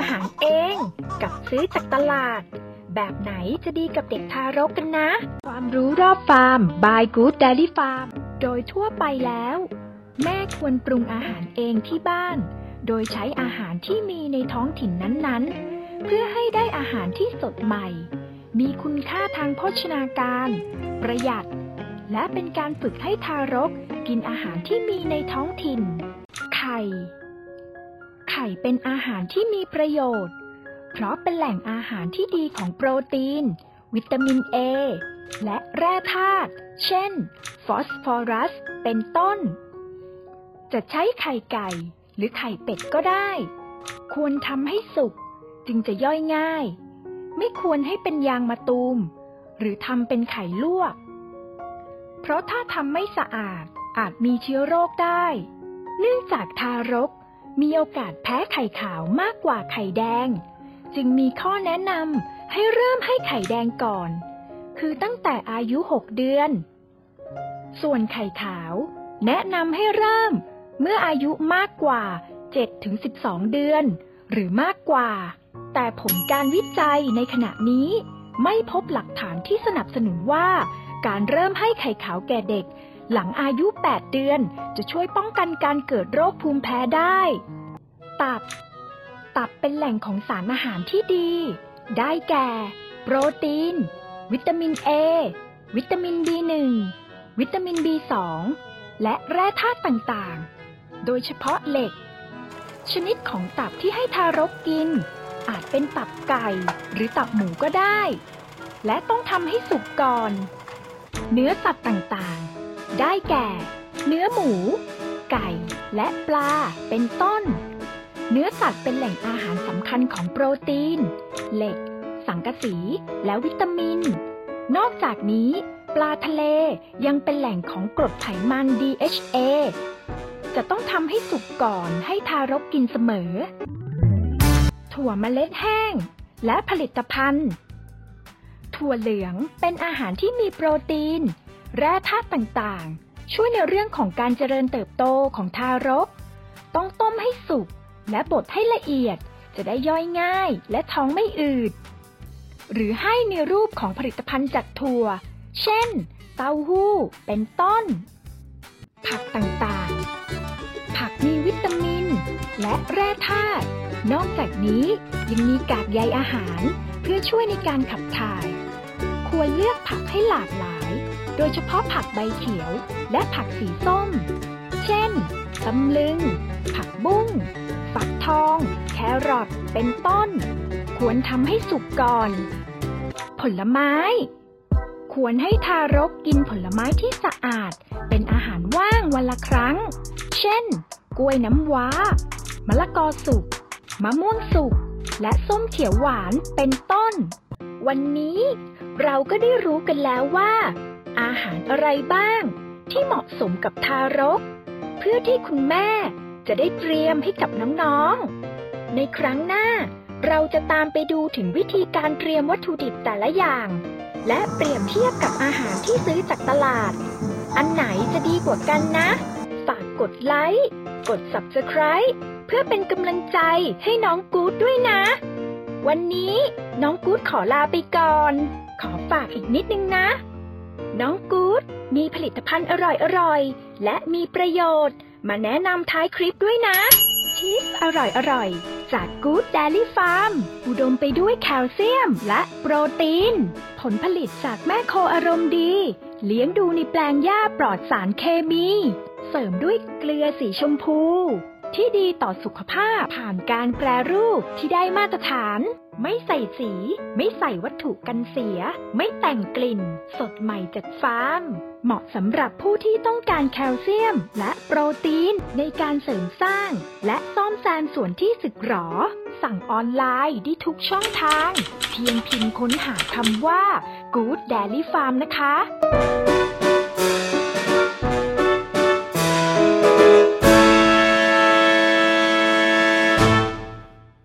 อาหารเอง กับซื้อจากตลาด แบบไหนจะดีกับเด็กทารกกันนะ ความรู้รอบฟาร์ม by Good Dairy Farm โดยทั่วไปแล้ว แม่ควรปรุงอาหารเองที่บ้าน โดยใช้อาหารที่มีในท้องถิ่นนั้นๆ เพื่อให้ได้อาหารที่สดใหม่ มีคุณค่าทางโภชนาการ ประหยัด และเป็นการฝึกให้ทารกกินอาหารที่มีในท้องถิ่น ไข่ไข่เป็นอาหารที่มีประโยชน์ เพราะเป็นแหล่งอาหารที่ดีของโปรตีน วิตามินเอและแร่ธาตุ เช่น ฟอสฟอรัส เป็นต้น จะใช้ไข่ไก่หรือไข่เป็ดก็ได้ ควรทำให้สุกจึงจะย่อยง่าย ไม่ควรให้เป็นยางมะตูม หรือทำเป็นไข่ลวก เพราะถ้าทำไม่สะอาดอาจมีเชื้อโรคได้ เนื่องจากทารก มีโอกาสแพ้ไข่ขาวมากกว่าไข่แดง จึงมีข้อแนะนำให้เริ่มให้ไข่แดงก่อน คือตั้งแต่อายุ 6 เดือน ส่วนไข่ขาว แนะนำให้เริ่ม เมื่ออายุมากกว่า 7-12 เดือน หรือมากกว่า แต่ผลการวิจัยในขณะนี้ ไม่พบหลักฐานที่สนับสนุนว่า การเริ่มให้ไข่ขาวแก่เด็ก หลังอายุ 8 เดือน จะช่วยป้องกันการเกิดโรคภูมิแพ้ได้ ตับ ตับเป็นแหล่งของสารอาหารที่ดี ได้แก่ โปรตีน วิตามิน A วิตามิน B1 วิตามิน B2 และแร่ธาตุต่างๆ โดยเฉพาะเหล็ก ชนิดของตับที่ให้ทารกกิน อาจเป็นตับไก่หรือตับหมูก็ได้ และต้องทำให้สุกก่อน เนื้อสัตว์ต่างๆ ได้แก่ เนื้อหมู ไก่และปลาเป็นต้น เนื้อสัตว์เป็นแหล่งอาหารสำคัญของโปรตีน เหล็ก สังกะสี และวิตามิน นอกจากนี้ ปลาทะเลยังเป็นแหล่งของกรดไขมัน DHA จะต้องทำให้สุกก่อนให้ทารกกินเสมอ ถั่วเมล็ดแห้ง และผลิตภัณฑ์ ถั่วเหลืองเป็นอาหารที่มีโปรตีน แร่ธาตุต่างๆ ช่วยในเรื่องของการเจริญเติบโตของทารก ต้องต้มให้สุกและบดให้ละเอียดจะได้ย่อยง่ายและท้องไม่อืด หรือให้ในรูปของผลิตภัณฑ์จากถั่ว เช่น เต้าหู้ เป็นต้น ผักต่างๆ ผักมีวิตามิน และแร่ธาตุ นอกจากนี้ยังมีกากใยอาหารเพื่อช่วยในการขับถ่าย ควรเลือกผักให้หลากหลาย โดยเฉพาะผักใบเขียวและผักสีส้ม เช่นตำลึง ผักบุ้ง ฝักทอง แครอท เป็นต้น ควรทำให้สุกก่อน ผลไม้ ควรให้ทารกกินผลไม้ที่สะอาด เป็นอาหารว่างวันละครั้ง เช่น กล้วยน้ำว้า มะละกอสุก มะม่วงสุก และส้มเขียวหวาน เป็นต้น วันนี้เราก็ได้รู้กันแล้วว่า อาหารอะไรบ้าง ที่เหมาะสมกับทารก เพื่อที่คุณแม่จะได้เตรียมให้กับน้องๆ ในครั้งหน้า เราจะตามไปดูถึงวิธีการเตรียมวัตถุดิบแต่ละอย่าง และเปรียบเทียบกับอาหารที่ซื้อจากตลาด อันไหนจะดีกว่ากันนะ ฝากกดไลค์ กด Subscribe เพื่อเป็นกำลังใจให้น้องกู๊ดด้วยนะ วันนี้น้องกู๊ดขอลาไปก่อน ขอฝากอีกนิดนึงนะ น้องกู๊ดมีผลิตภัณฑ์อร่อยๆ และมีประโยชน์ มาแนะนำท้ายคลิปด้วยนะ ชีสอร่อยๆ จาก Good Dairy Farm อุดมไปด้วยแคลเซียมและโปรตีน ผลผลิตจากแม่โคอารมณ์ดี เลี้ยงดูในแปลงหญ้าปลอดสารเคมี เสริมด้วยเกลือสีชมพู ที่ดีต่อสุขภาพผ่านการแปรรูปที่ได้มาตรฐาน ไม่ใส่สี ไม่ใส่วัตถุกันเสีย ไม่แต่งกลิ่น สดใหม่จากฟาร์ม เหมาะสำหรับผู้ที่ต้องการแคลเซียม และโปรตีนในการเสริมสร้าง และซ่อมแซมส่วนที่สึกหรอ สั่งออนไลน์ได้ทุกช่องทาง เพียงพิมพ์ค้นหาคำว่า Good Dairy Farm นะคะ